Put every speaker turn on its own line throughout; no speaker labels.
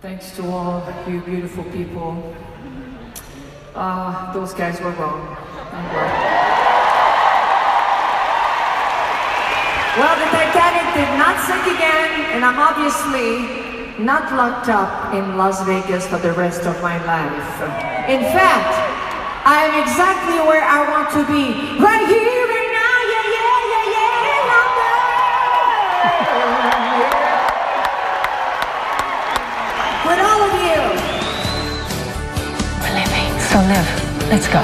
Thanks to all you beautiful people. Uh, those guys were wrong. Well, the Titanic did not sink again, and I'm obviously not locked up in Las Vegas for the rest of my life. In fact, I am exactly where I want to be, right here
Let's go.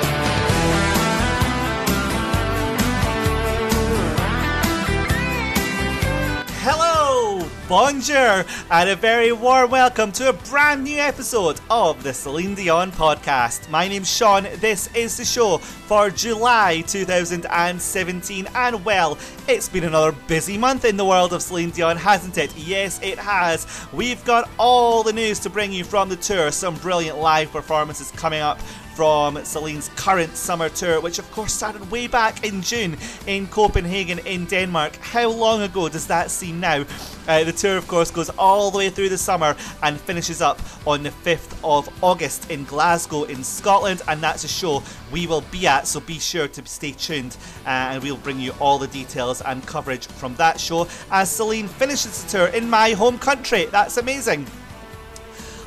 Hello, bonjour, and a very warm welcome to a brand new episode of the Celine Dion podcast. My name's Sean. This is the show for July 2017, and well, it's been another busy month in the world of Celine Dion, hasn't it? Yes, it has. We've got all the news to bring you from the tour, some brilliant live performances coming up from Celine's current summer tour, which of course started way back in June in Copenhagen in Denmark. How long ago does that seem now? Uh, the tour, of course, goes all the way through the summer and finishes up on the 5th of August in Glasgow in Scotland, and that's a show we will be at, so be sure to stay tuned uh, and we'll bring you all the details and coverage from that show as Celine finishes the tour in my home country. That's amazing.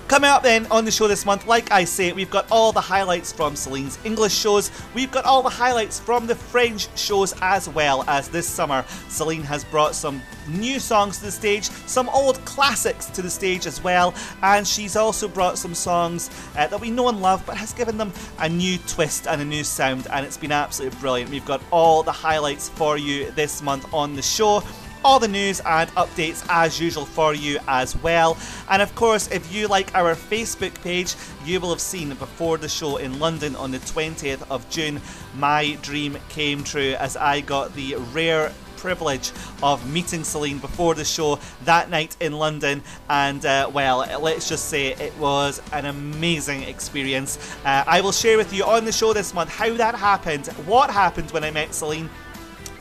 Coming up then on the show this month, like I say, we've got all the highlights from Celine's English shows. We've got all the highlights from the French shows as well as this summer. Celine has brought some new songs to the stage, some old classics to the stage as well, and she's also brought some songs uh, that we know and love but has given them a new twist and a new sound, and it's been absolutely brilliant. We've got all the highlights for you this month on the show all the news and updates as usual for you as well. And of course, if you like our Facebook page, you will have seen before the show in London on the 20th of June, my dream came true as I got the rare privilege of meeting Celine before the show that night in London, and uh, well, let's just say it was an amazing experience. Uh, I will share with you on the show this month how that happened, what happened when I met Celine,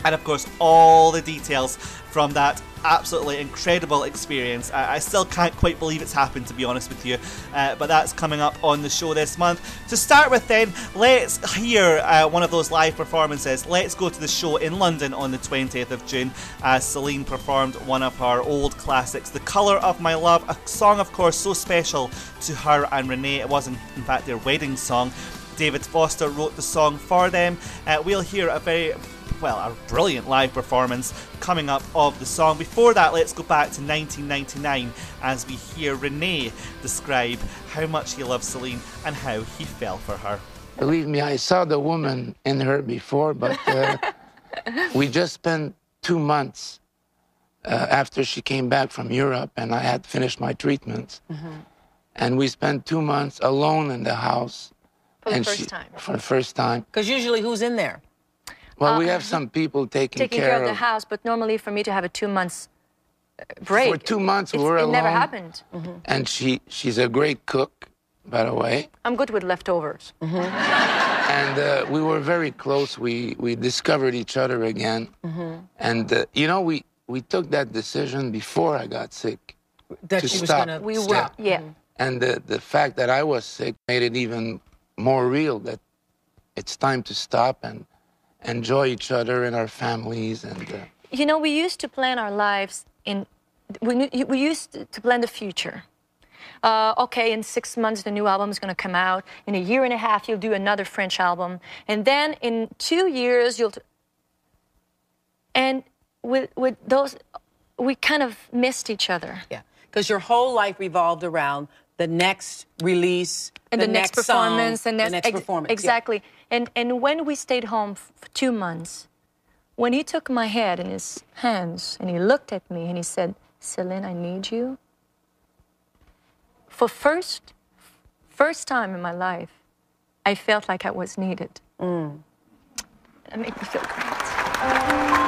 and of course, all the details from that absolutely incredible experience. I, still can't quite believe it's happened, to be honest with you, uh, but that's coming up on the show this month. To start with, then, let's hear uh, one of those live performances. Let's go to the show in London on the 20th of June as Celine performed one of her old classics, The Colour of My Love, a song, of course, so special to her and Renee. It was, in fact, their wedding song. David Foster wrote the song for them. Uh, we'll hear a very well, a brilliant live performance coming up of the song. Before that, let's go back to 1999 as we hear Renee describe how much he loves Celine and how he fell for her.
Believe me, I saw the woman in her before, but uh, we just spent two months uh, after she came back from Europe and I had finished my treatments. Mm-hmm. And we spent two months alone in the house.
For the
and
first
she,
time.
For the first time.
Because usually who's in there?
Well, we have some people taking,
taking care, of the house, but normally for me to have a two months uh, break.
For two months, we
it's-
were
it
alone.
never happened.
And she, she's a great cook, by the way.
I'm good with leftovers.
And uh, we were very close. We, we discovered each other again. And, uh, you know, we, we took that decision before I got sick.
That
To
she was
stop.
going to
We were,
Stop.
yeah.
And the, the fact that I was sick made it even more real that it's time to stop and enjoy each other and our families. And uh,
You know, we used to plan our lives in. We, we used to plan the future. Uh, okay, in six months the new album is going to come out. In a year and a half, you'll do another French album, and then in two years you'll. T- and with with those, we kind of missed each other.
Yeah. Because your whole life revolved around the next release,
and the, next, performance,
song,
and
the next
ex-
performance. yeah.
Exactly. And and when we stayed home for two months, when he took my head in his hands and he looked at me and he said, "Celine, I need you." For first first time in my life, I felt like I was needed.
Mm.
That made me feel great.
I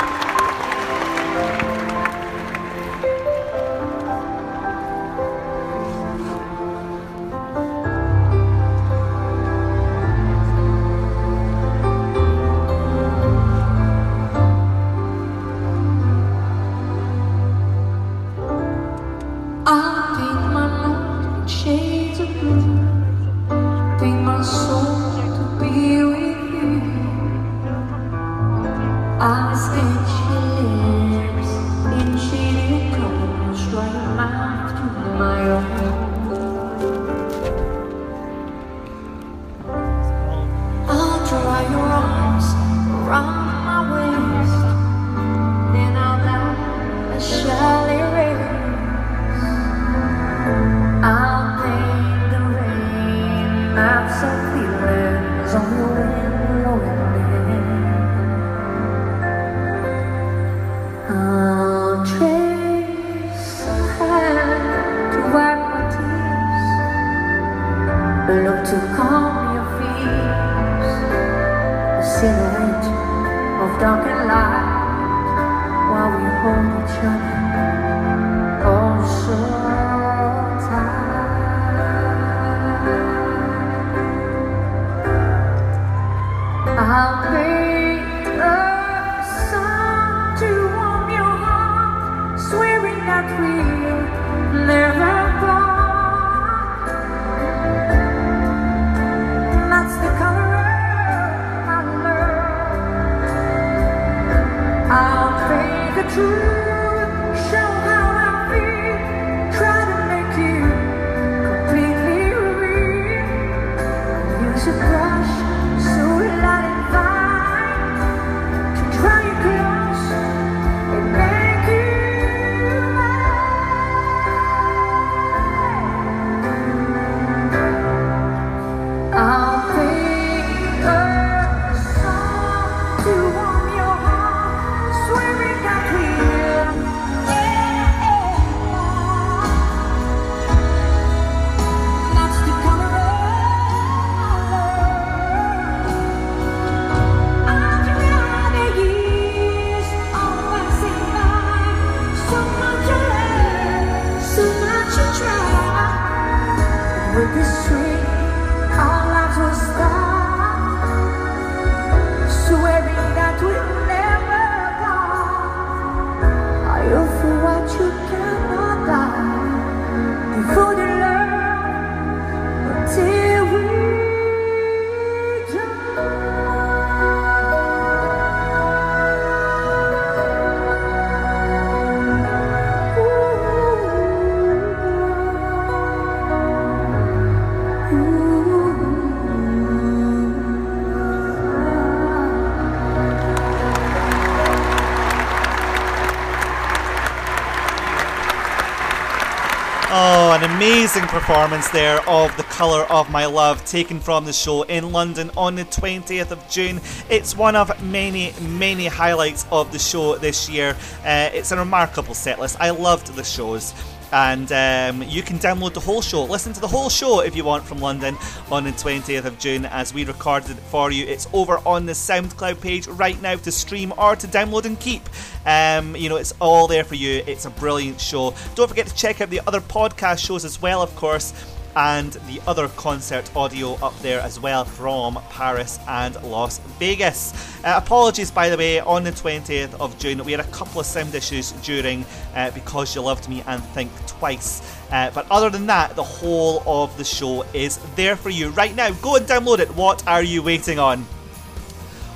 performance there of The Colour of My Love, taken from the show in London on the 20th of June. It's one of many, many highlights of the show this year. Uh, it's a remarkable set list. I loved the shows. And um, you can download the whole show, listen to the whole show if you want from London on the 20th of June as we recorded it for you. It's over on the SoundCloud page right now to stream or to download and keep. Um, you know, it's all there for you. It's a brilliant show. Don't forget to check out the other podcast shows as well, of course and the other concert audio up there as well from Paris and Las Vegas. Uh, apologies, by the way, on the 20th of June, we had a couple of sound issues during uh, Because You Loved Me and Think Twice. Uh, but other than that, the whole of the show is there for you right now. Go and download it. What are you waiting on?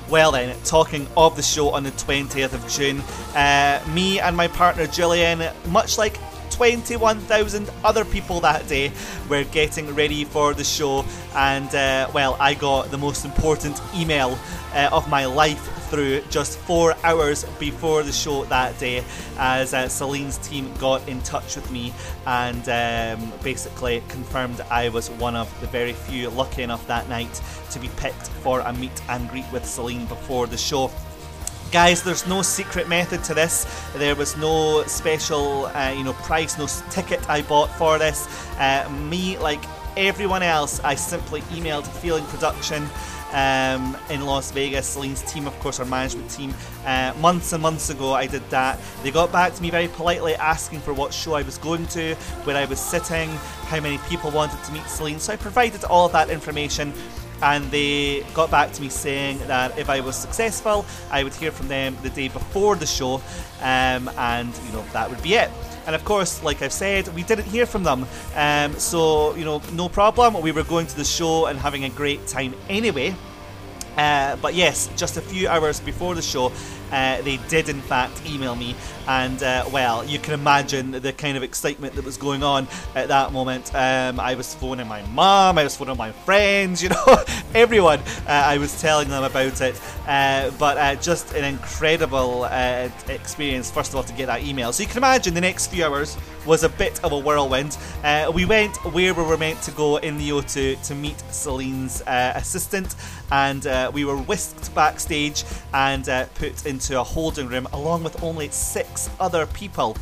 Well, then, talking of the show on the 20th of June, uh, me and my partner Julian, much like 21,000 other people that day were getting ready for the show, and uh, well, I got the most important email uh, of my life through just four hours before the show that day as uh, Celine's team got in touch with me and um, basically confirmed I was one of the very few lucky enough that night to be picked for a meet and greet with Celine before the show. Guys, there's no secret method to this. There was no special, uh, you know, price, no ticket I bought for this. Uh, me, like everyone else, I simply emailed Feeling Production um, in Las Vegas. Celine's team, of course, our management team. Uh, months and months ago, I did that. They got back to me very politely, asking for what show I was going to, where I was sitting, how many people wanted to meet Celine. So I provided all of that information and they got back to me saying that if I was successful, I would hear from them the day before the show, um, and you know that would be it. And of course, like I've said, we didn't hear from them, um, so you know no problem. We were going to the show and having a great time anyway. Uh, but yes, just a few hours before the show, uh, they did in fact email me, and uh, well, you can imagine the kind of excitement that was going on at that moment. Um, I was phoning my mom, I was phoning my friends, you know, everyone. Uh, I was telling them about it, uh, but uh, just an incredible uh, experience. First of all, to get that email, so you can imagine the next few hours was a bit of a whirlwind. Uh, we went where we were meant to go in the O2 to meet Celine's uh, assistant, and uh, we were whisked backstage and put into a holding room along with only six other people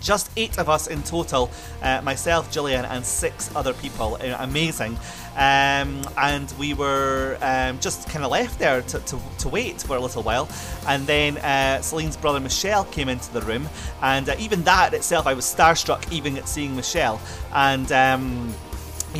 just eight of us in total uh, myself, Gillian, and six other people. Uh, amazing. Um, and we were um, just kind of left there to, to, to, wait for a little while. And then uh, Celine's brother Michel came into the room, and uh, even that itself, I was starstruck even at seeing Michel. And um,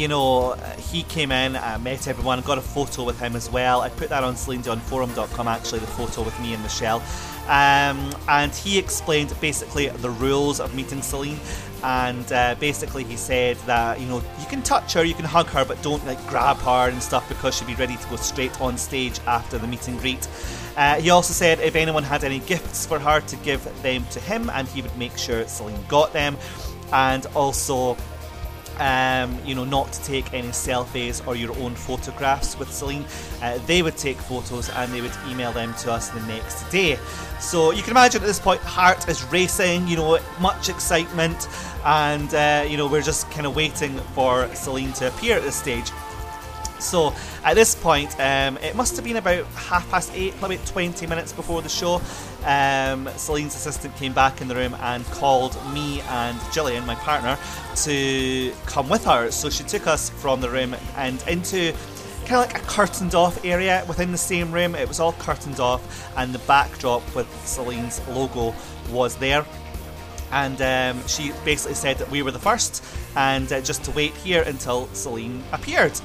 you know, he came in, uh, met everyone, got a photo with him as well. I put that on CelineDionForum.com actually, the photo with me and Michel. Um, and he explained basically the rules of meeting Celine. And uh, basically, he said that you know you can touch her, you can hug her, but don't like grab her and stuff because she'd be ready to go straight on stage after the meet and greet. Uh, he also said if anyone had any gifts for her to give them to him, and he would make sure Celine got them. And also, um, you know, not to take any selfies or your own photographs with Celine. Uh, they would take photos and they would email them to us the next day. So you can imagine at this point, heart is racing, you know, much excitement, and uh, you know, we're just kind of waiting for Celine to appear at this stage. So at this point, um, it must have been about half past eight, probably 20 minutes before the show. Um, Celine's assistant came back in the room and called me and Gillian, my partner, to come with her. So she took us from the room and into kind of like a curtained off area within the same room. It was all curtained off, and the backdrop with Celine's logo was there. And um, she basically said that we were the first, and uh, just to wait here until Celine appeared.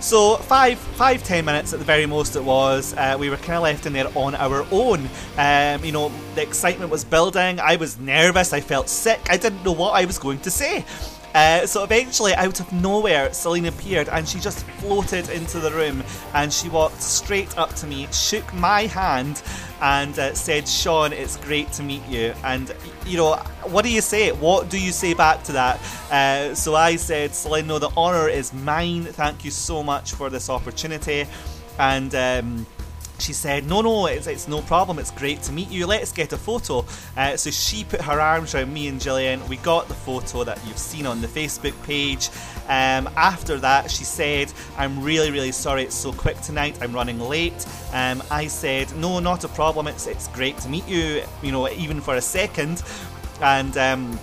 So five, five, ten minutes at the very most it was. Uh, we were kind of left in there on our own. Um, you know, the excitement was building. I was nervous. I felt sick. I didn't know what I was going to say. Uh, so eventually, out of nowhere, Celine appeared and she just floated into the room and she walked straight up to me, shook my hand, and uh, said, Sean, it's great to meet you. And, you know, what do you say? What do you say back to that? Uh, so I said, Celine, no, the honour is mine. Thank you so much for this opportunity. And, um, she said, No, no, it's, it's no problem. It's great to meet you. Let's get a photo. Uh, so she put her arms around me and Gillian. We got the photo that you've seen on the Facebook page. Um, after that, she said, I'm really, really sorry it's so quick tonight. I'm running late. Um, I said, No, not a problem. It's, it's great to meet you, you know, even for a second. And, um,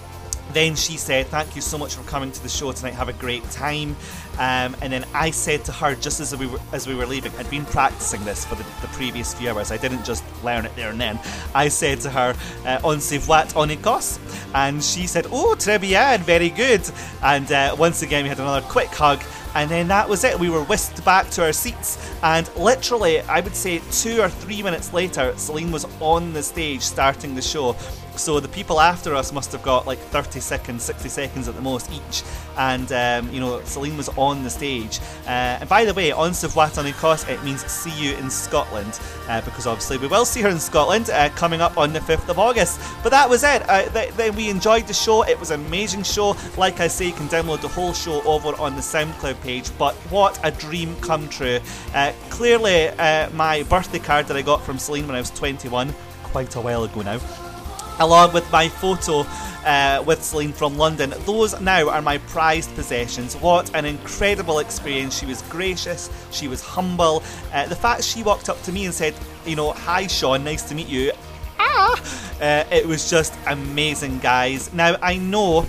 then she said, Thank you so much for coming to the show tonight. Have a great time. Um, and then I said to her, just as we were, as we were leaving, I'd been practicing this for the, the previous few hours. I didn't just learn it there and then. I said to her, uh, On se voit en Écosse. And she said, Oh, très bien, very good. And uh, once again, we had another quick hug. And then that was it. We were whisked back to our seats, and literally, I would say two or three minutes later, Celine was on the stage starting the show. So the people after us must have got like 30 seconds, 60 seconds at the most each. And, um, you know, Celine was on the stage. Uh, and by the way, on Écosse, it means see you in Scotland. Uh, because obviously we will see her in Scotland uh, coming up on the 5th of August. But that was it. Uh, th- then we enjoyed the show. It was an amazing show. Like I say, you can download the whole show over on the SoundCloud page. But what a dream come true. Uh, clearly, uh, my birthday card that I got from Celine when I was 21, quite a while ago now along with my photo uh, with Celine from London. Those now are my prized possessions. What an incredible experience. She was gracious, she was humble. Uh, the fact she walked up to me and said, you know, hi Sean, nice to meet you. Ah! Uh, it was just amazing, guys. Now, I know,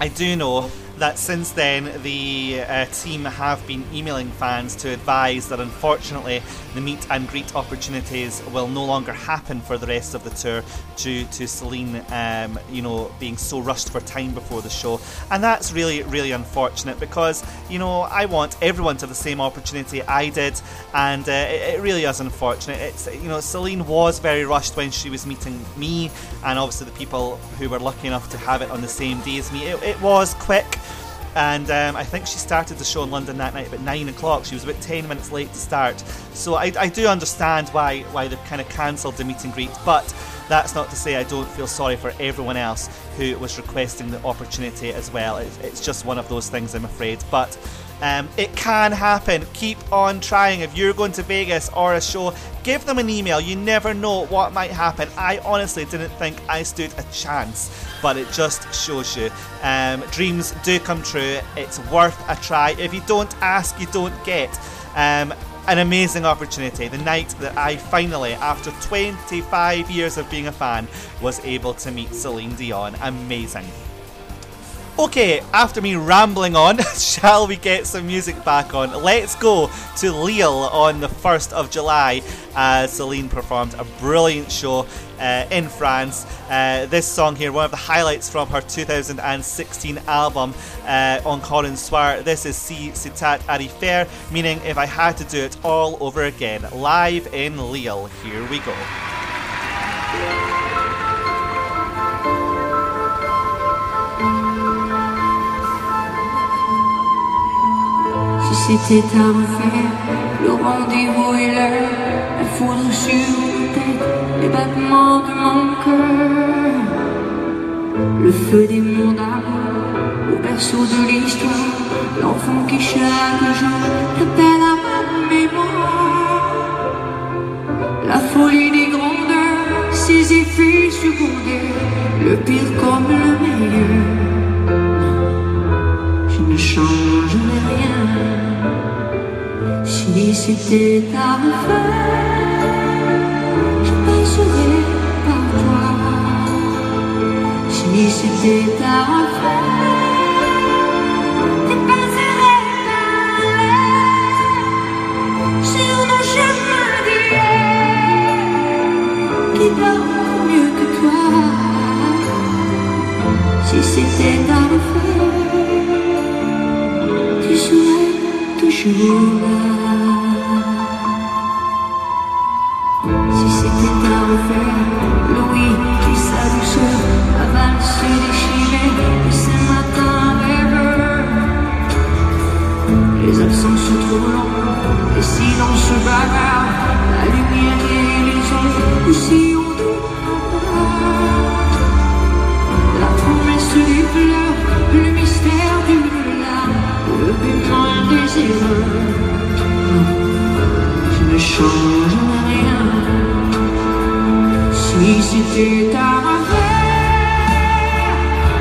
I do know that since then the uh, team have been emailing fans to advise that unfortunately the meet and greet opportunities will no longer happen for the rest of the tour due to Celine, um, you know, being so rushed for time before the show, and that's really, really unfortunate because you know I want everyone to have the same opportunity I did, and uh, it, it really is unfortunate. It's you know Celine was very rushed when she was meeting me, and obviously the people who were lucky enough to have it on the same day as me. It, it was quick and um, I think she started the show in London that night about nine o'clock. She was about ten minutes late to start, so I, I do understand why why they've kind of cancelled the meet and greet, but. That's not to say I don't feel sorry for everyone else who was requesting the opportunity as well. It's, it's just one of those things, I'm afraid. But um, it can happen. Keep on trying. If you're going to Vegas or a show, give them an email. You never know what might happen. I honestly didn't think I stood a chance, but it just shows you. Um, dreams do come true. It's worth a try. If you don't ask, you don't get. Um, an amazing opportunity. The night that I finally, after 25 years of being a fan, was able to meet Celine Dion. Amazing. Okay, after me rambling on, shall we get some music back on? Let's go to Lille on the 1st of July as Celine performed a brilliant show uh, in France. Uh, this song here, one of the highlights from her 2016 album uh, Encore un soir. This is Si C'était à refaire, meaning if I had to do it all over again. Live in Lille. Here we go.
C'était à refaire, le rendez-vous est l'heure, la foudre sur les battements de mon cœur, le feu des monts d'amour, au berceau de l'histoire, l'enfant qui chaque jour rappelle à ma mémoire, la folie des grandeurs, ses effets secondaires, le pire comme le meilleur. Je ne changerai rien si c'était à refaire. Je passerais par toi si c'était à refaire. Tu passerais par là sur nos chemins d'hier qui dorment mieux que toi? Si c'était à refaire tu serais toujours là. Je ne change rien. Si c'était à refaire,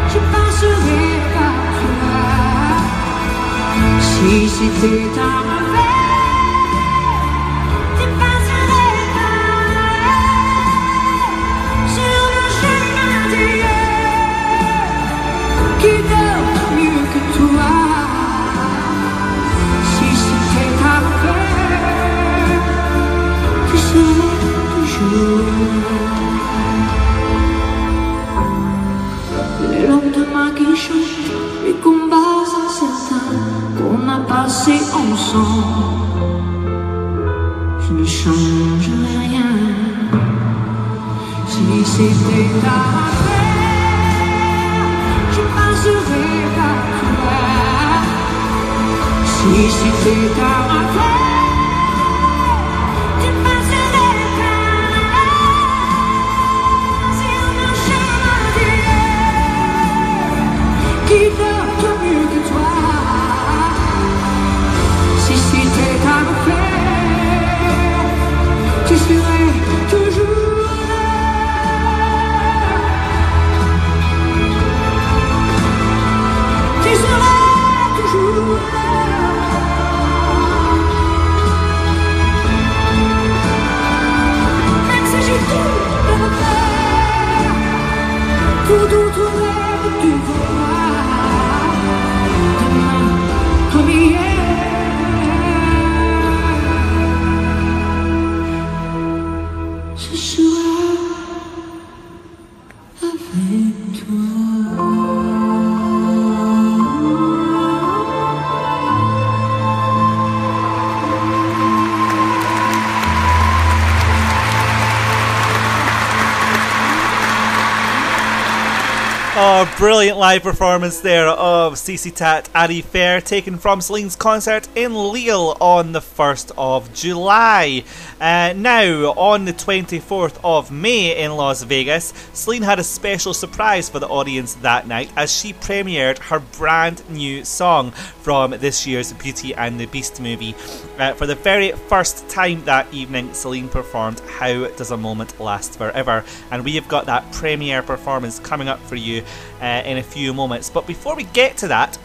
je passerais par toi. Si c'était à Je ne changerai rien. Si c'était à refaire, je passerais par toi. Si c'était à refaire, tu passerais par là. Sur le chemin qui
brilliant live performance there of Si C'était à refaire, taken from Celine's concert in Lille on the 1st of July. Uh, now, on the 24th of May in Las Vegas, Celine had a special surprise for the audience that night as she premiered her brand new song from this year's Beauty and the Beast movie. Uh, for the very first time that evening, Celine performed How Does a Moment Last Forever? And we have got that premiere performance coming up for you uh, in a few moments. But before we get to that,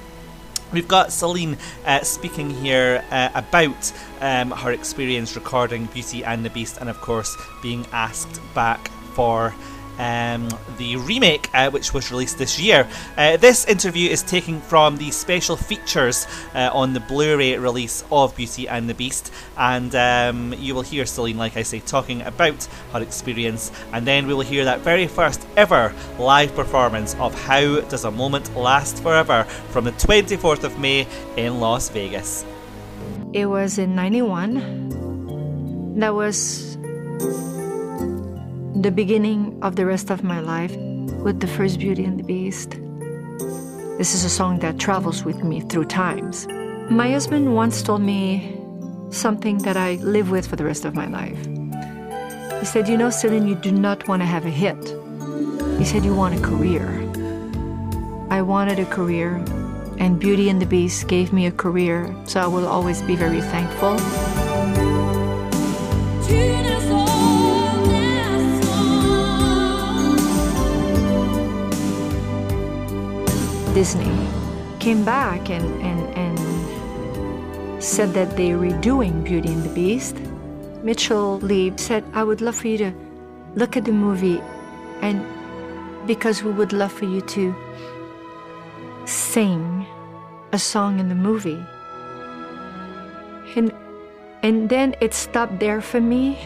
We've got Celine uh, speaking here uh, about um, her experience recording Beauty and the Beast, and of course, being asked back for um, the remake, uh, which was released this year. Uh, this interview is taken from the special features uh, on the Blu ray release of Beauty and the Beast, and um, you will hear Celine, like I say, talking about her experience, and then we will hear that very first ever live performance of How Does a Moment Last Forever from the 24th of May in Las Vegas.
It was in 91. That was the beginning of the rest of my life with the first Beauty and the Beast. This is a song that travels with me through times. My husband once told me something that I live with for the rest of my life. He said, You know, Celine, you do not want to have a hit. He said, You want a career. I wanted a career, and Beauty and the Beast gave me a career, so I will always be very thankful. Disney came back and, and, and said that they're redoing Beauty and the Beast. Mitchell Leib said, I would love for you to look at the movie and because we would love for you to sing a song in the movie. And, and then it stopped there for me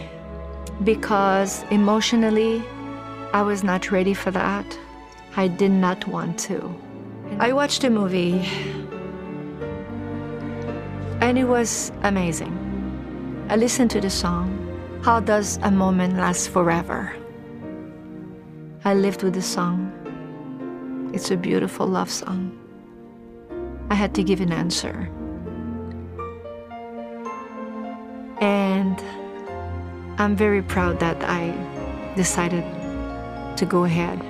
because emotionally I was not ready for that. I did not want to. I watched the movie and it was amazing. I listened to the song, How Does a Moment Last Forever? I lived with the song. It's a beautiful love song. I had to give an answer. And I'm very proud that I decided to go ahead.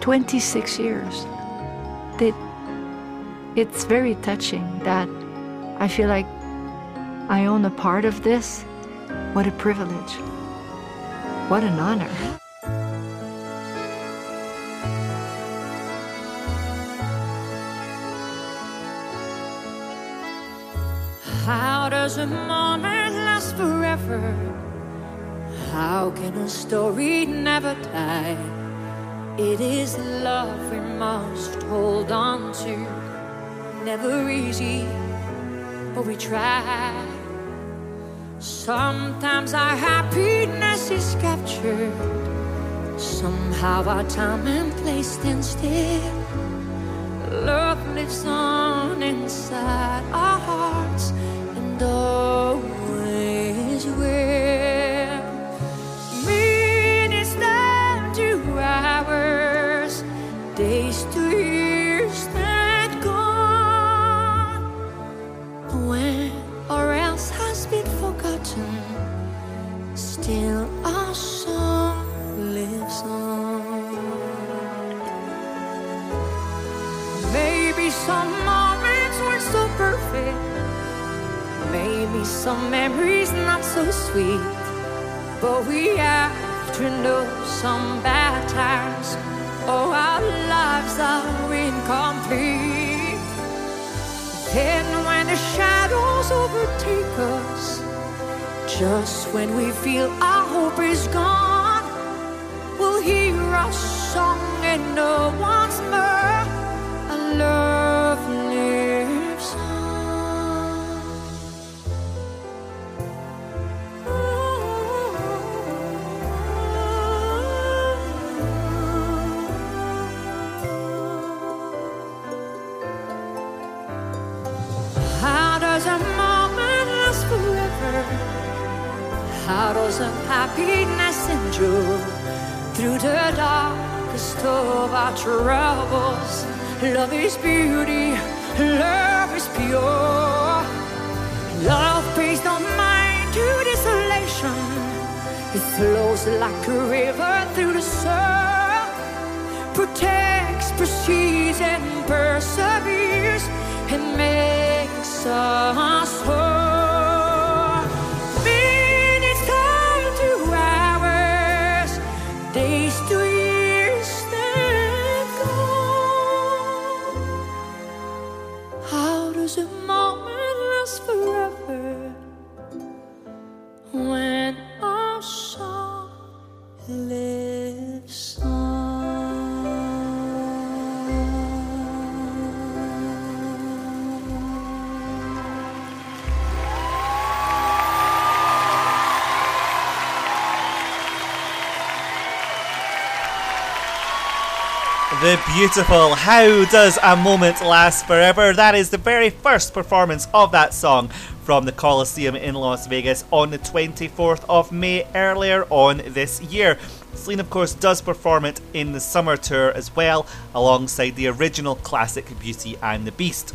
26 years it's very touching that I feel like I own a part of this. What a privilege. What an honor.
How does a moment last forever? How can a story never die? It is love we must hold on to. Never easy, but we try. Sometimes our happiness is captured. Somehow our time and place stand still. Love lives on inside our hearts and always will. Some memories not so sweet. But we have to know some bad times. Oh, our lives are incomplete. Then when the shadows overtake us, just when we feel our hope is gone, we'll hear a song and no one's more our How does a happiness through the darkest of our troubles. Love is beauty, love is pure. Love pays no mind to desolation. It flows like a river through the soul. Protects, precedes, and perseveres, and makes us whole.
The beautiful How Does a Moment Last Forever? That is the very first performance of that song from the Colosseum in Las Vegas on the 24th of May earlier on this year. Celine, of course, does perform it in the summer tour as well, alongside the original classic Beauty and the Beast.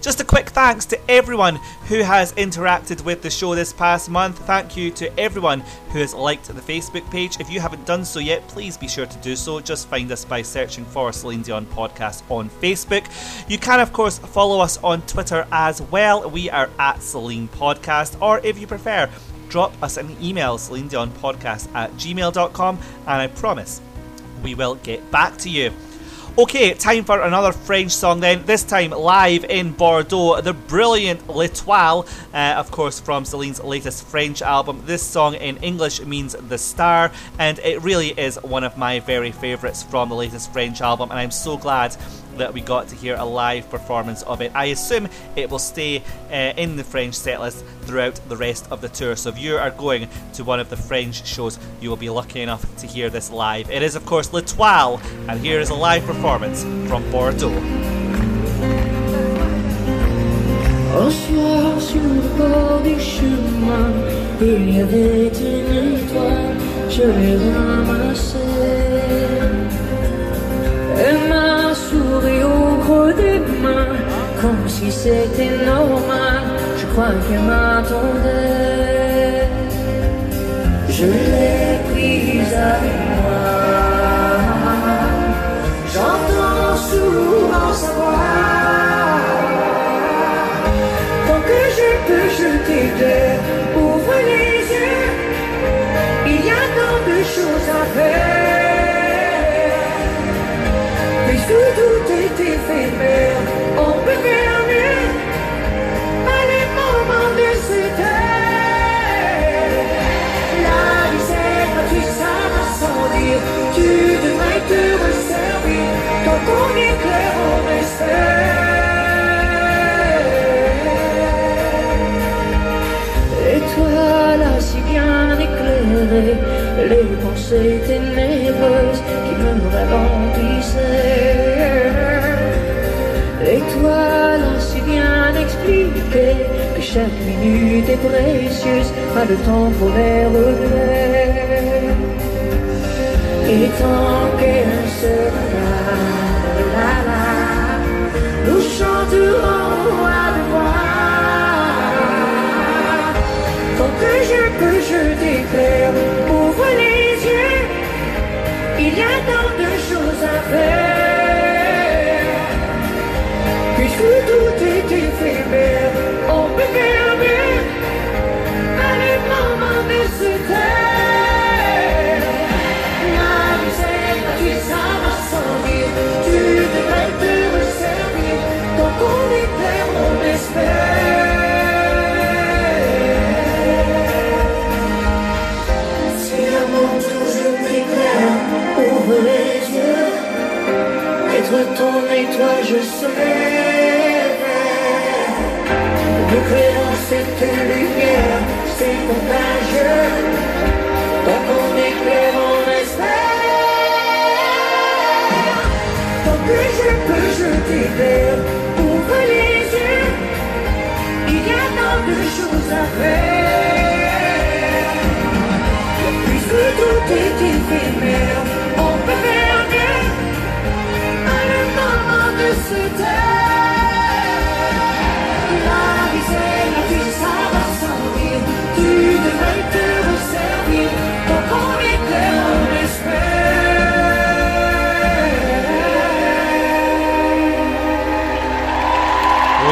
Just a quick thanks to everyone who has interacted with the show this past month. Thank you to everyone who has liked the Facebook page. If you haven't done so yet, please be sure to do so. Just find us by searching for Celine Dion Podcast on Facebook. You can, of course, follow us on Twitter as well. We are at Celine Podcast, or if you prefer, drop us an email, Celine Dion Podcast at gmail.com, and I promise we will get back to you. Okay, time for another French song then, this time live in Bordeaux. The brilliant L'Etoile, uh, of course, from Celine's latest French album. This song in English means The Star, and it really is one of my very favourites from the latest French album, and I'm so glad that we got to hear a live performance of it. I assume it will stay uh, in the French setlist throughout the rest of the tour. So if you are going to one of the French shows, you will be lucky enough to hear this live. It is, of course, L'Etoile, and here is a live performance from Bordeaux.
Au soir sur le bord du chemin, il y avait une étoile, je l'ai ramassée. Elle m'a souri au creux des mains, comme si c'était normal, je crois qu'elle m'attendait. Je l'ai prise avec moi, j'entends souvent sa voix. Tant que je peux, je. Mais sous tout est éphémère, chaque minute est précieuse, pas de temps pour les regrets. Et tant qu'elle sera ton étoile, je serai. Boucler dans cette lumière, c'est contagieux. Tant qu'on éclaire, on espère. Tant que je peux, je t'éclaire. Ouvre les yeux, il y a tant de choses à faire. Puisque tout est éphémère,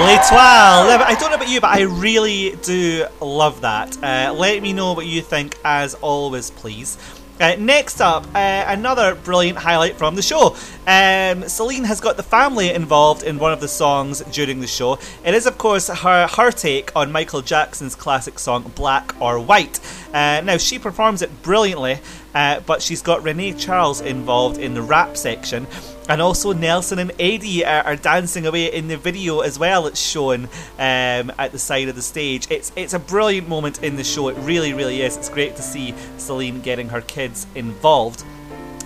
L'Etoile. I don't know about you, but I really do love that. Uh, let me know what you think, as always, please. Uh, next up, uh, another brilliant highlight from the show. Um, Celine has got the family involved in one of the songs during the show. It is, of course, her, her take on Michael Jackson's classic song Black or White. Uh, now, she performs it brilliantly, uh, but she's got Renee Charles involved in the rap section. And also Nelson and Eddy are, are, dancing away in the video as well. It's shown um, at the side of the stage. It's it's a brilliant moment in the show. It really, really is. It's great to see Celine getting her kids involved.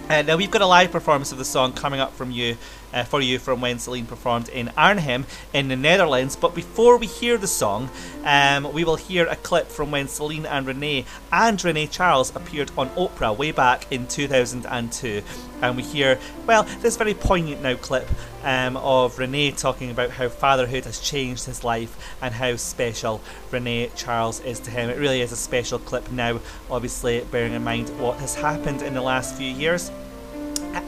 Uh, now we've got a live performance of the song coming up from you uh, for you from when Celine performed in Arnhem in the Netherlands. But before we hear the song, um, we will hear a clip from when Celine and Renee and Renee Charles appeared on Oprah way back in 2002. And we hear, well, this very poignant now clip um, of Renee talking about how fatherhood has changed his life and how special Renee Charles is to him. It really is a special clip now, obviously, bearing in mind what has happened in the last few years.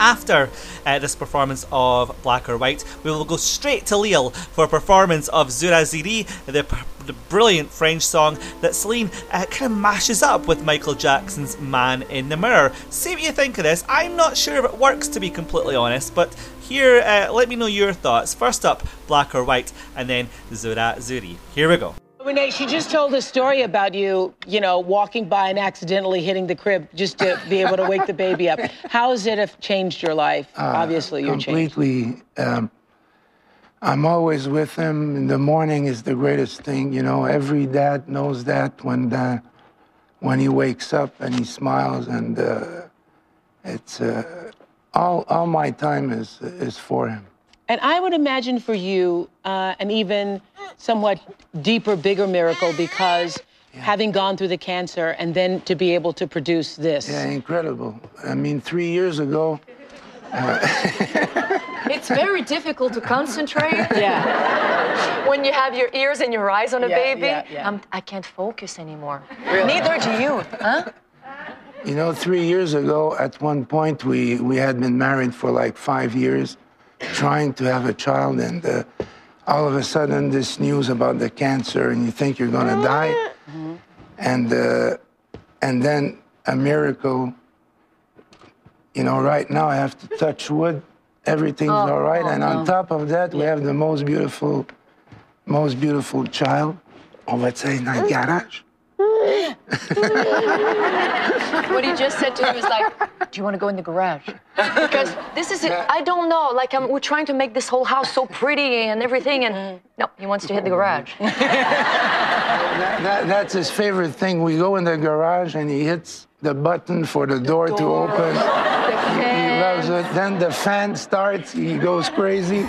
After uh, this performance of Black or White, we will go straight to Lille for a performance of Zora sourit, the, the brilliant French song that Celine uh, kind of mashes up with Michael Jackson's Man in the Mirror. See what you think of this. I'm not sure if it works, to be completely honest, but here, uh, let me know your thoughts. First up, Black or White, and then Zora sourit. Here we go.
Renee, she just told a story about you, you know, walking by and accidentally hitting the crib just to be able to wake the baby up. How has it have changed your life?
Uh,
Obviously, you're changed.
completely. Um, I'm always with him. In the morning is the greatest thing, you know. Every dad knows that when the, when he wakes up and he smiles, and uh, it's uh, all all my time is is for him.
And I would imagine for you uh, an even somewhat deeper, bigger miracle because having gone through the cancer and then to be able to produce this.
Yeah, incredible. I mean, three years ago.
It's very difficult to concentrate.
Yeah.
When you have your ears and your eyes on a
Yeah,
baby,
yeah, yeah.
I'm, I can't focus anymore. Neither do you, huh?
You know, three years ago, at one point, we, we had been married for like five years, trying to have a child, and uh, all of a sudden, this news about the cancer, and you think you're going to die, and uh, and then a miracle. You know, right now I have to touch wood. Everything's all right, and on top of that, we have the most beautiful, most beautiful child. On va dire dans le garage.
What he just said to me was like, "Do you want to go in the garage?" Because this is it. I don't know. Like I'm, we're trying to make this whole house so pretty and everything, and no, he wants to hit the garage.
That, that- that's his favorite thing. We go in the garage and he hits the button for the door, to open. He, he loves it. Then the fan starts, he goes crazy.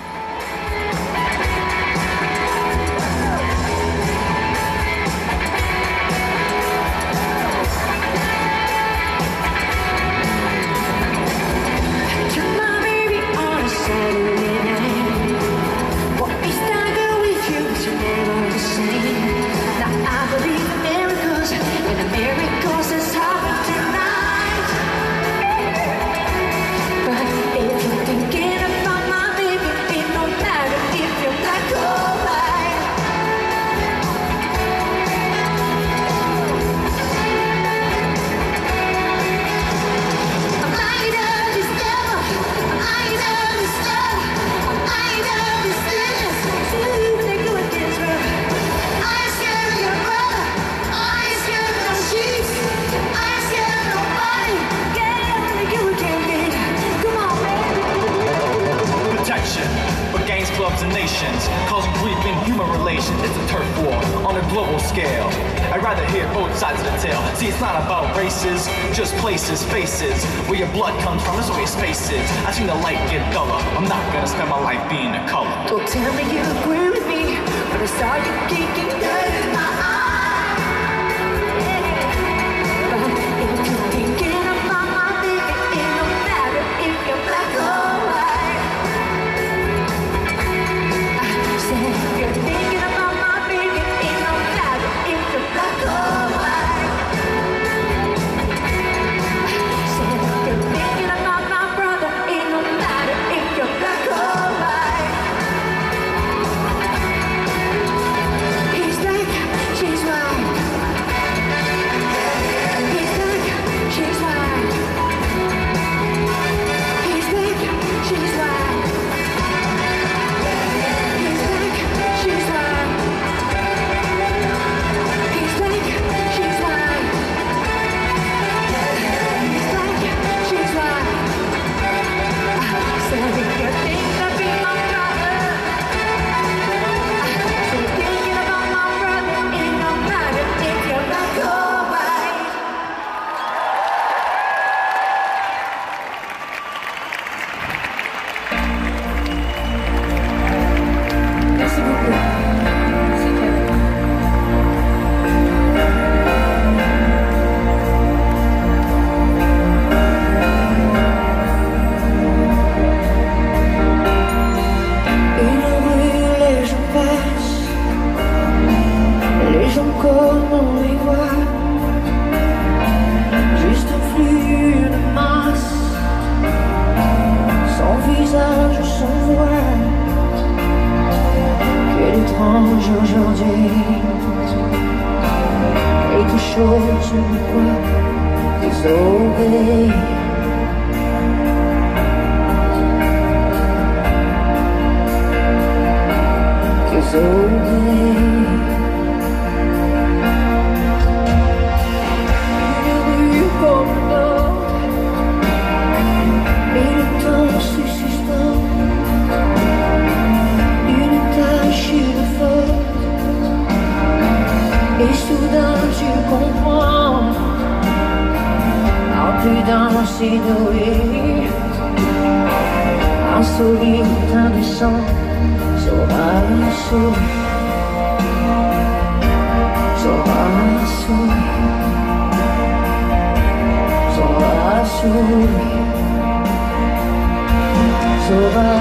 Relations. It's a turf war on a global scale. I'd rather hear both sides of the tale. See, it's not about races, just places, faces. Where your blood comes from is always spaces. I seen the light get duller. I'm not gonna spend my life being a color.
Don't tell me you agree with me, but I saw you kicking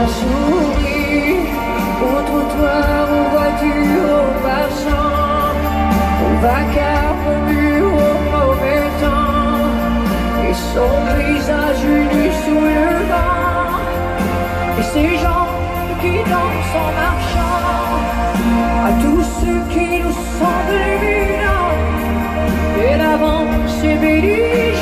Saura sourire. Au trottoir, aux voitures, aux passants, au vacarme, au mur, au mauvais temps, et son visage uni sous le vent, et ces gens qui dansent en marchant, à tous ceux qui nous semblent évidents, et l'avance bénie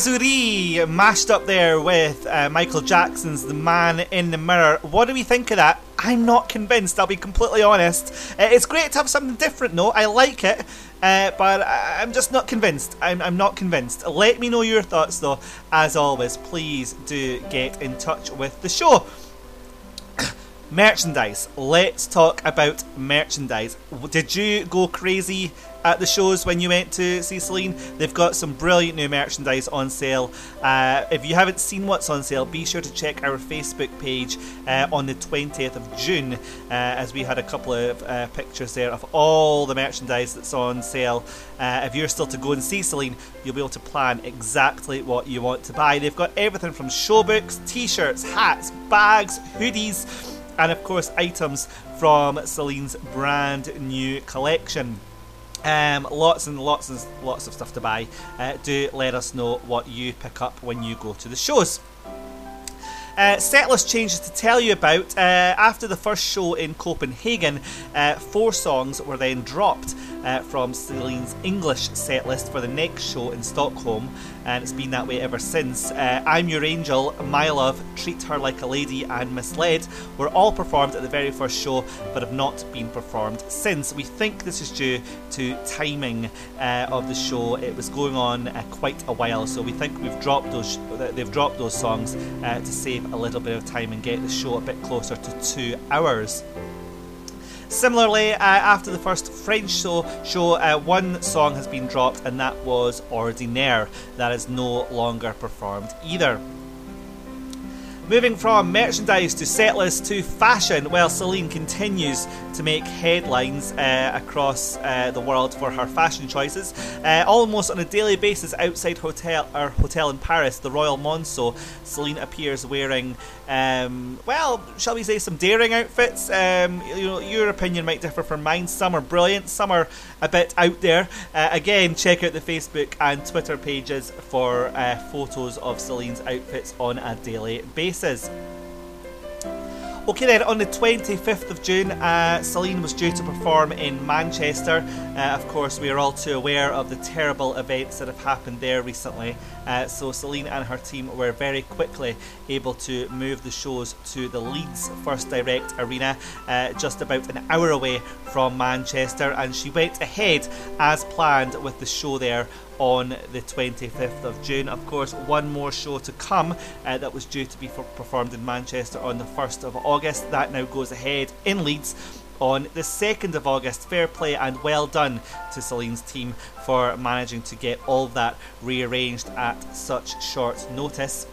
beaucoup.
Zora sourit mashed up there with uh, Michael Jackson's The Man in the Mirror. What do we think of that? I'm not convinced, I'll be completely honest. Uh, it's great to have something different, though. I like it, uh, but I- I'm just not convinced. I'm, I'm not convinced. Let me know your thoughts, though. As always, please do get in touch with the show. merchandise. Let's talk about merchandise. Did you go crazy at the shows when you went to see Celine? They've got some brilliant new merchandise on sale. Uh, if you haven't seen what's on sale, be sure to check our Facebook page uh, on the 20th of June, uh, as we had a couple of uh, pictures there of all the merchandise that's on sale. Uh, if you're still to go and see Celine, you'll be able to plan exactly what you want to buy. They've got everything from show books, t shirts, hats, bags, hoodies and of course items from Celine's brand new collection. Um, lots and lots and lots of stuff to buy. Uh, do let us know what you pick up when you go to the shows. Uh, setlist changes to tell you about. Uh, after the first show in Copenhagen, uh, four songs were then dropped uh, from Celine's English setlist for the next show in Stockholm, and it's been that way ever since. Uh, I'm Your Angel, My Love, Treat Her Like a Lady, and Misled were all performed at the very first show, but have not been performed since. We think this is due to timing uh, of the show. It was going on uh, quite a while, so we think we've dropped those. They've dropped those songs uh, to save a little bit of time and get the show a bit closer to two hours. Similarly, uh, after the first French show, show uh, one song has been dropped, and that was Ordinaire. That is no longer performed either. Moving from merchandise to setlist to fashion, well, Celine continues to make headlines uh, across uh, the world for her fashion choices. Uh, almost on a daily basis outside hotel our hotel in Paris, the Royal Monceau, Celine appears wearing, um, well, shall we say, some daring outfits. Um, you know, your opinion might differ from mine. Some are brilliant, some are a bit out there. Uh, again, check out the Facebook and Twitter pages for uh, photos of Celine's outfits on a daily basis. Okay, then on the 25th of June, uh, Celine was due to perform in Manchester. Uh, of course, we are all too aware of the terrible events that have happened there recently. Uh, so, Celine and her team were very quickly able to move the shows to the Leeds First Direct Arena, uh, just about an hour away from Manchester, and she went ahead as planned with the show there on the 25th of June. Of course, one more show to come uh, that was due to be performed in Manchester on the 1st of August. That now goes ahead in Leeds on the 2nd of August. Fair play and well done to Celine's team for managing to get all that rearranged at such short notice.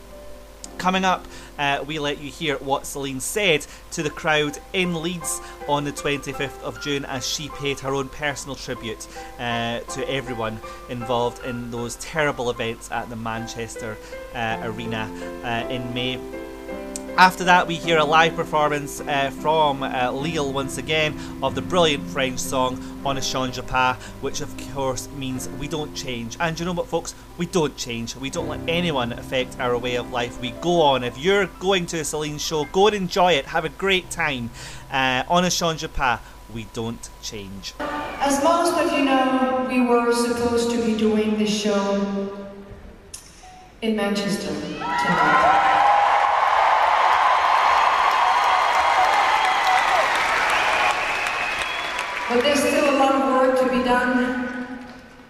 Coming up, uh, we let you hear what Celine said to the crowd in Leeds on the 25th of June as she paid her own personal tribute uh, to everyone involved in those terrible events at the Manchester uh, Arena uh, in May. After that, we hear a live performance uh, from uh, Lille once again of the brilliant French song On ne change pas, which of course means we don't change. And you know what, folks? We don't change. We don't let anyone affect our way of life. We go on. If you're going to a Celine show, go and enjoy it. Have a great time. Uh, on ne change pas, we don't change.
As most of you know, we were supposed to be doing this show in Manchester tonight. But there's still a lot of work to be done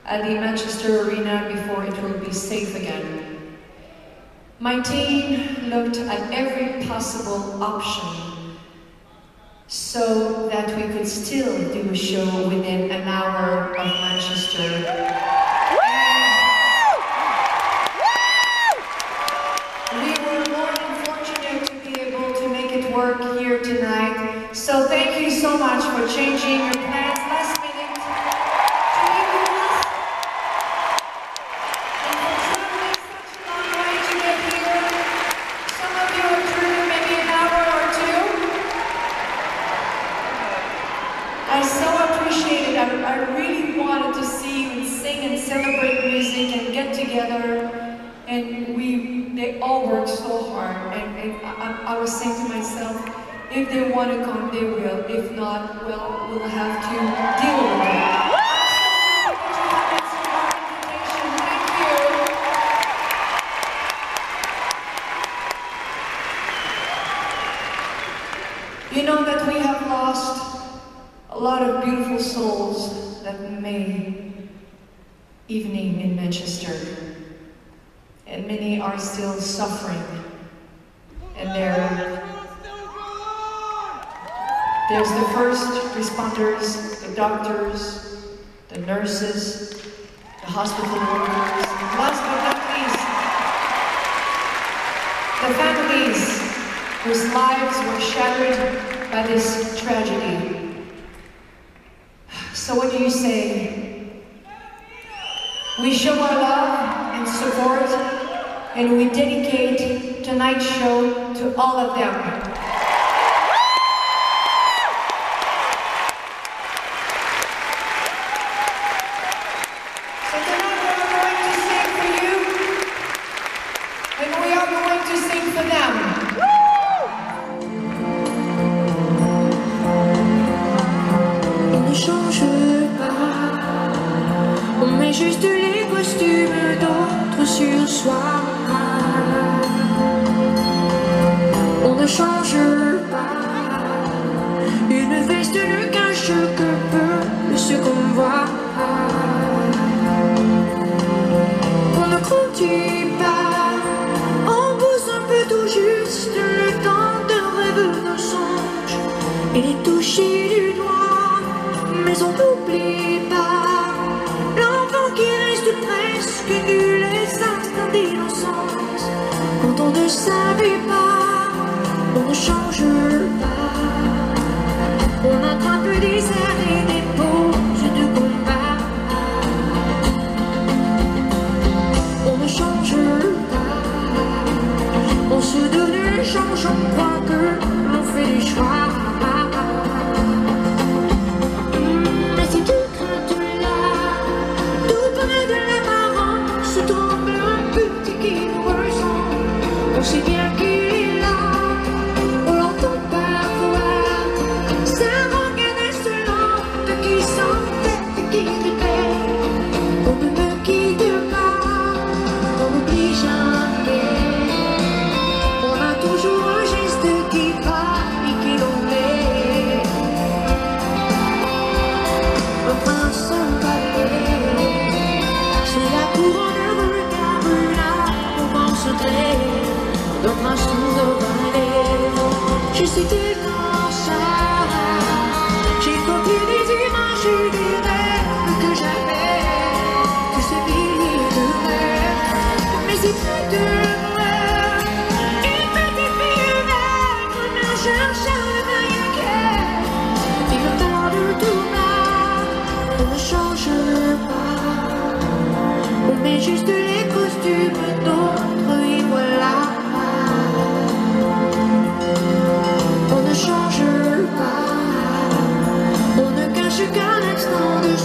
at the Manchester Arena before it will be safe again. My team looked at every possible option so that we could still do a show within an hour of Manchester.
Juste les costumes d'autres sur soi. On ne change pas. Une veste ne cache que peu ce qu'on voit. On ne croit-il pas On pousse un peu tout juste le temps de rêve nos songes et les toucher du doigt. Mais on n'oublie Pas, on ne change pas. On attrape des airs et des poses de combat. On ne change pas. On se donne une chance, on que l'on fait des choix. Je sais tellement qu'un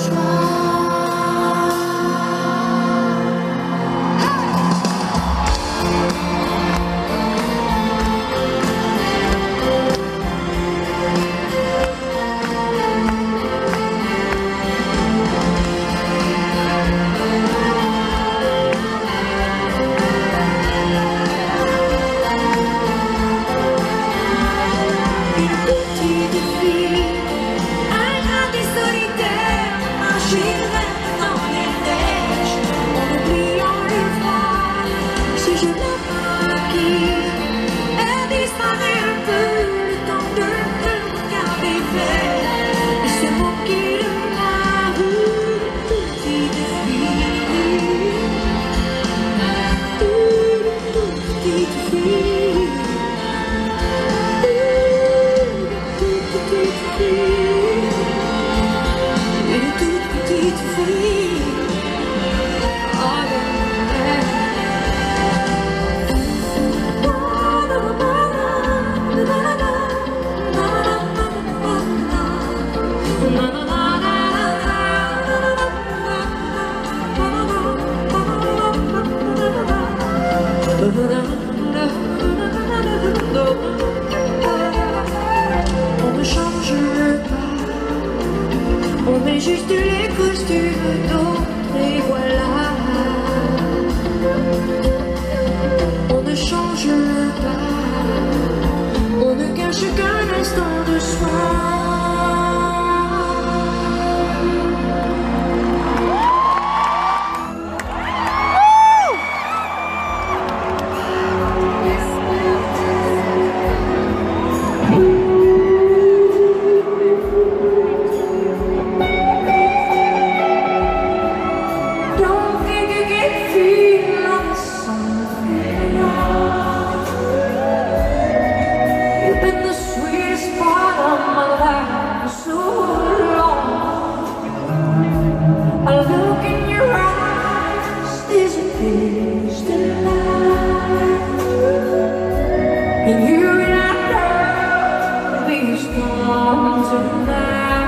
Long
to life.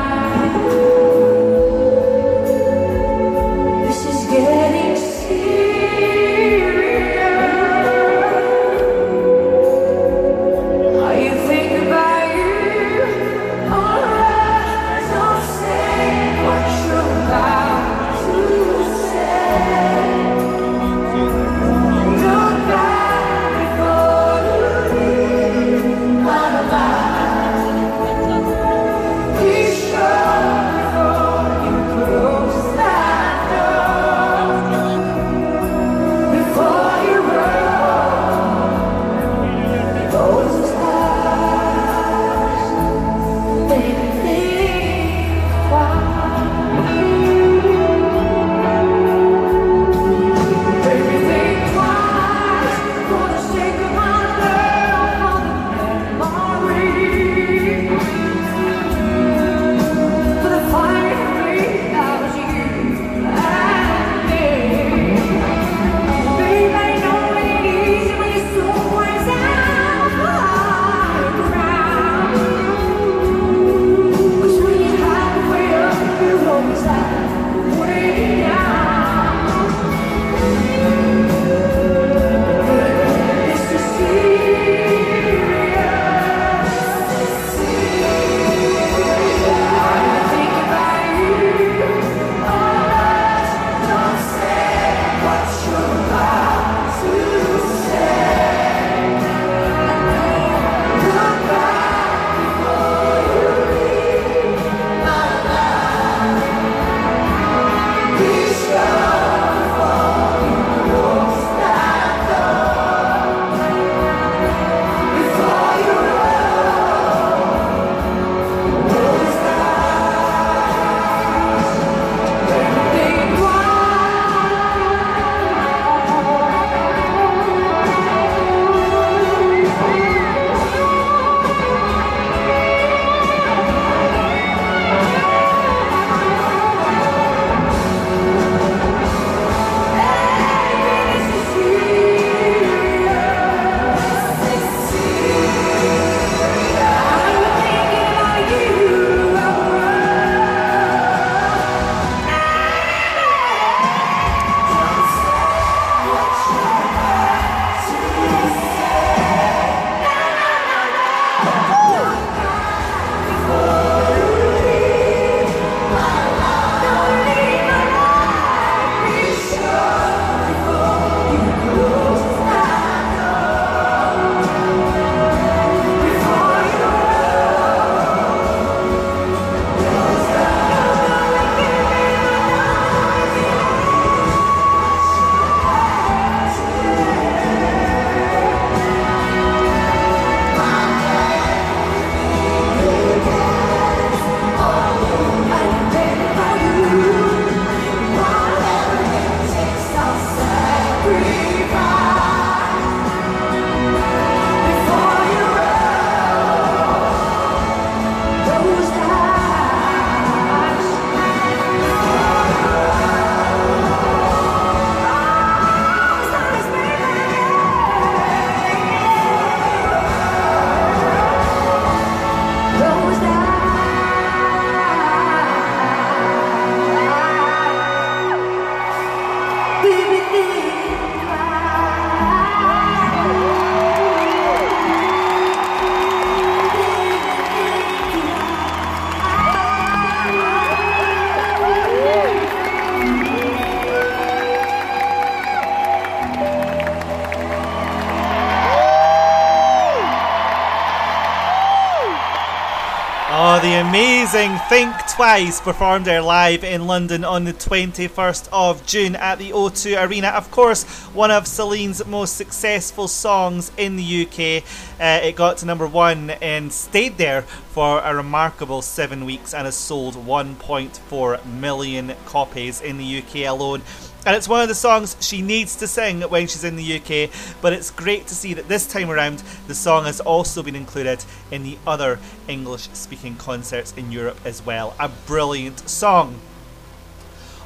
Twice performed there live in London on the 21st of June at the O2 Arena. Of course, one of Celine's most successful songs in the UK. Uh, it got to number one and stayed there for a remarkable seven weeks and has sold 1.4 million copies in the UK alone. And it's one of the songs she needs to sing when she's in the UK, but it's great to see that this time around the song has also been included in the other English speaking concerts in Europe as well. A brilliant song.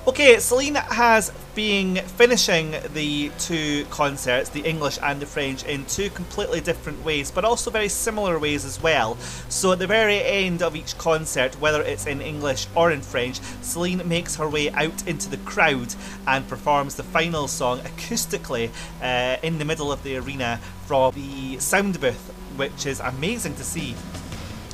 Okay, Celine has been finishing the two concerts, the English and the French, in two completely different ways, but also very similar ways as well. So at the very end of each concert, whether it's in English or in French, Celine makes her way out into the crowd and performs the final song acoustically uh, in the middle of the arena from the sound booth, which is amazing to see.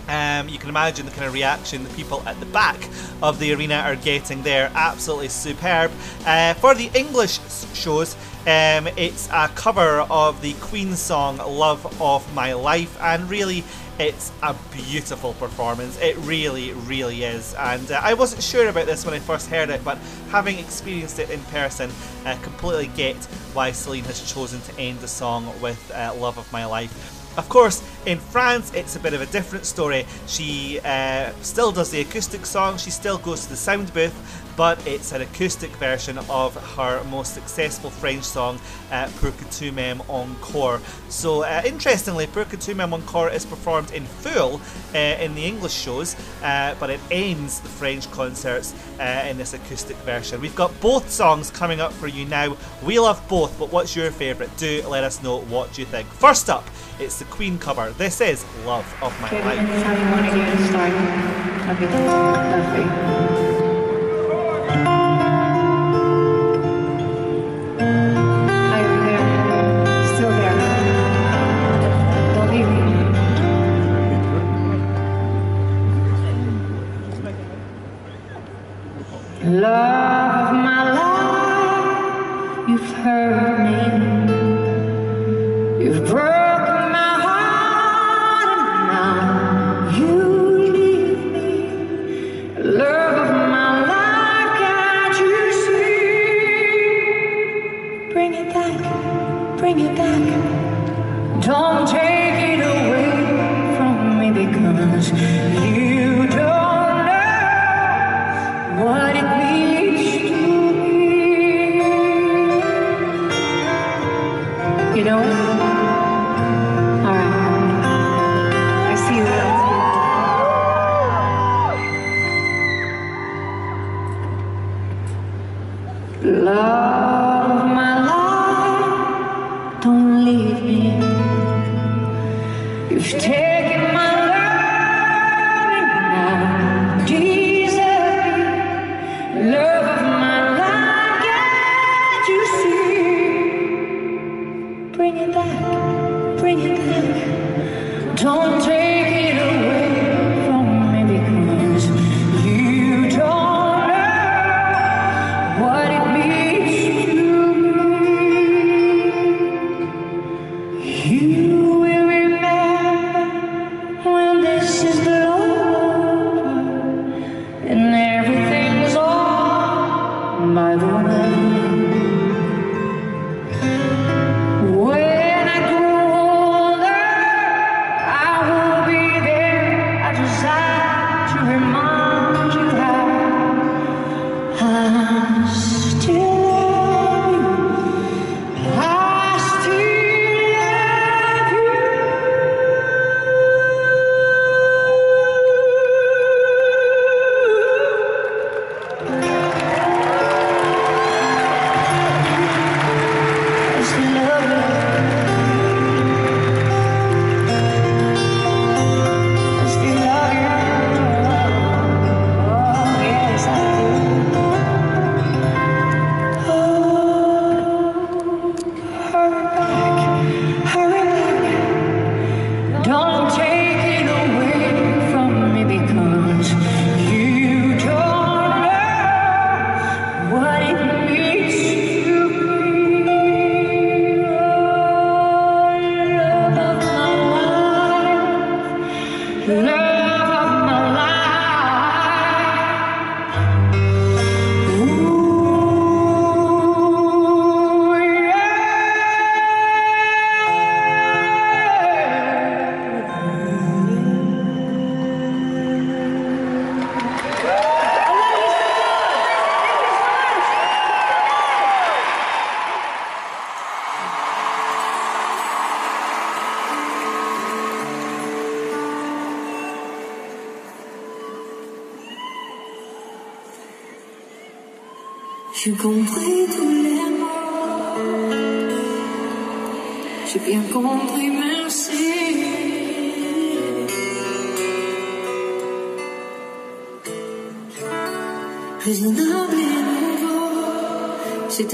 Um, you can imagine the kind of reaction the people at the back of the arena are getting there. Absolutely superb. Uh, for the English shows, um, it's a cover of the Queen song Love of My Life, and really, it's a beautiful performance. It really, really is. And uh, I wasn't sure about this when I first heard it, but having experienced it in person, I uh, completely get why Celine has chosen to end the song with uh, Love of My Life. Of course, in France, it's a bit of a different story. She uh, still does the acoustic song, she still goes to the sound booth, but it's an acoustic version of her most successful French song, uh, Pour que tu m'aimes encore. So, uh, interestingly, Pour que tu m'aimes encore is performed in full uh, in the English shows, uh, but it ends the French concerts uh, in this acoustic version. We've got both songs coming up for you now. We love both, but what's your favourite? Do let us know what you think. First up, it's the Queen cover. This is Love of My Life.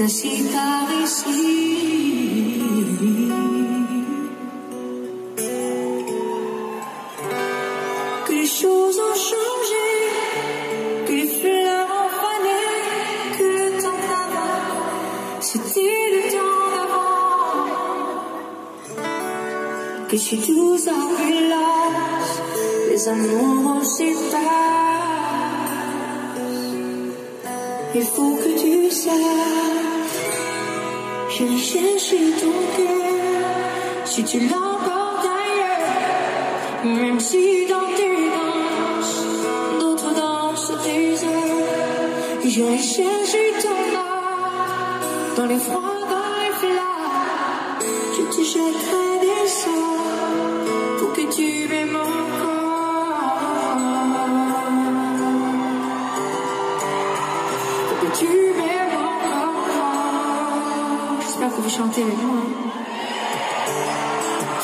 Que les choses ont changé, que les fleurs ont fané, que le temps d'avant, c'était le temps d'avant. Que si tout s'arrête, les amours s'effacent. Il faut que tu saches, j'irai chercher ton cœur si tu l'as encore d'ailleurs. Même si dans tes danses, d'autres dansent tes heures, j'irai chercher ton âme dans les froids,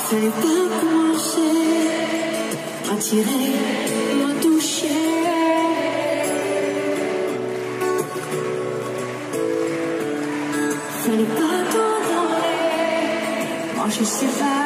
Fallait pas commencer à tirer, à toucher. Fallait pas t'en. Moi je sais pas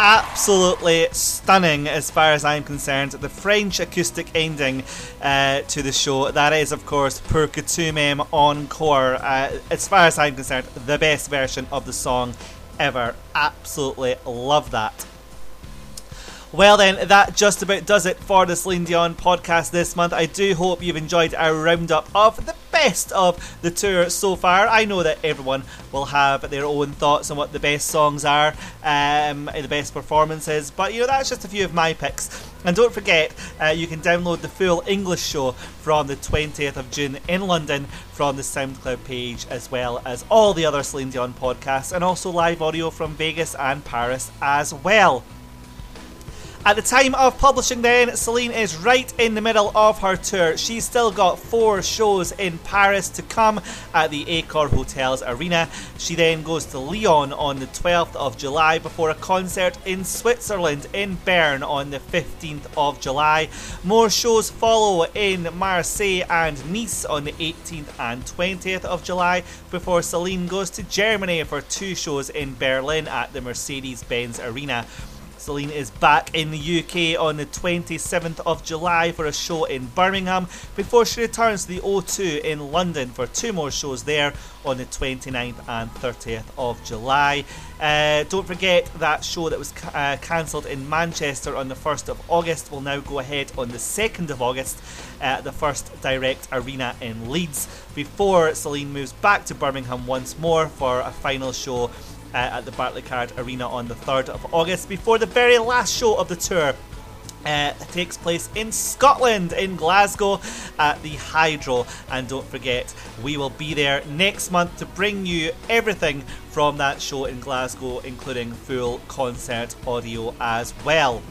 absolutely stunning as far as I'm concerned. The French acoustic ending uh, to the show. That is, of course, Pour que encore. Uh, as far as I'm concerned, the best version of the song ever. Absolutely love that. Well, then, that just about does it for the Celine Dion podcast this month. I do hope you've enjoyed our roundup of the best of the tour so far. I know that everyone will have their own thoughts on what the best songs are, um, the best performances, but you know that's just a few of my picks. And don't forget, uh, you can download the full English show from the 20th of June in London from the SoundCloud page, as well as all the other Celine Dion podcasts, and also live audio from Vegas and Paris as well. At the time of publishing, then, Celine is right in the middle of her tour. She's still got four shows in Paris to come at the Accor Hotels Arena. She then goes to Lyon on the 12th of July before a concert in Switzerland in Bern on the 15th of July. More shows follow in Marseille and Nice on the 18th and 20th of July before Celine goes to Germany for two shows in Berlin at the Mercedes Benz Arena. Celine is back in the UK on the 27th of July for a show in Birmingham before she returns to the O2 in London for two more shows there on the 29th and 30th of July. Uh, don't forget that show that was ca- uh, cancelled in Manchester on the 1st of August will now go ahead on the 2nd of August at the First Direct Arena in Leeds before Celine moves back to Birmingham once more for a final show uh, at the Barclaycard Arena on the 3rd of August before the very last show of the tour. Uh, takes place in Scotland, in Glasgow, at the Hydro. And don't forget, we will be there next month to bring you everything from that show in Glasgow, including full concert audio as well.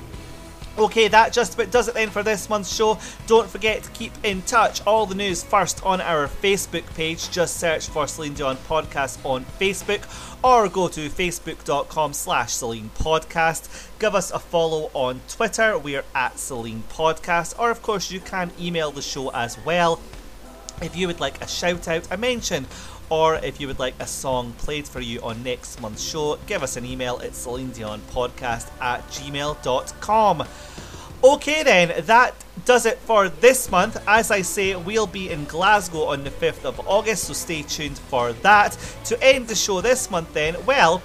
Okay, that just about does it then for this month's show. Don't forget to keep in touch. All the news first on our Facebook page. Just search for Celine Dion Podcast on Facebook or go to facebook.com slash Celine Podcast. Give us a follow on Twitter. We're at Celine Podcast. Or, of course, you can email the show as well if you would like a shout out, a mention, or if you would like a song played for you on next month's show, give us an email at Celine Dion Podcast at gmail.com. Okay, then, that does it for this month. As I say, we'll be in Glasgow on the 5th of August, so stay tuned for that. To end the show this month, then, well,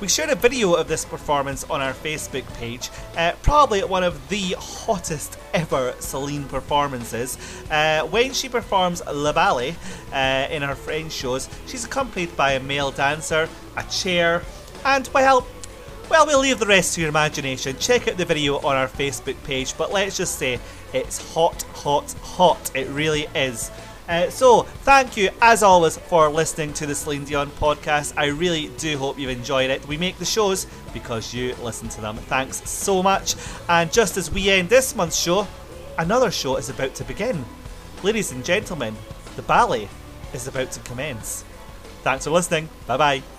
we shared a video of this performance on our Facebook page. Uh, probably one of the hottest ever Celine performances. Uh, when she performs La Ballet uh, in her French shows, she's accompanied by a male dancer, a chair, and well, well, we'll leave the rest to your imagination. Check out the video on our Facebook page, but let's just say it's hot, hot, hot. It really is. Uh, so, thank you as always for listening to the Celine Dion podcast. I really do hope you've enjoyed it. We make the shows because you listen to them. Thanks so much. And just as we end this month's show, another show is about to begin. Ladies and gentlemen, the ballet is about to commence. Thanks for listening. Bye bye.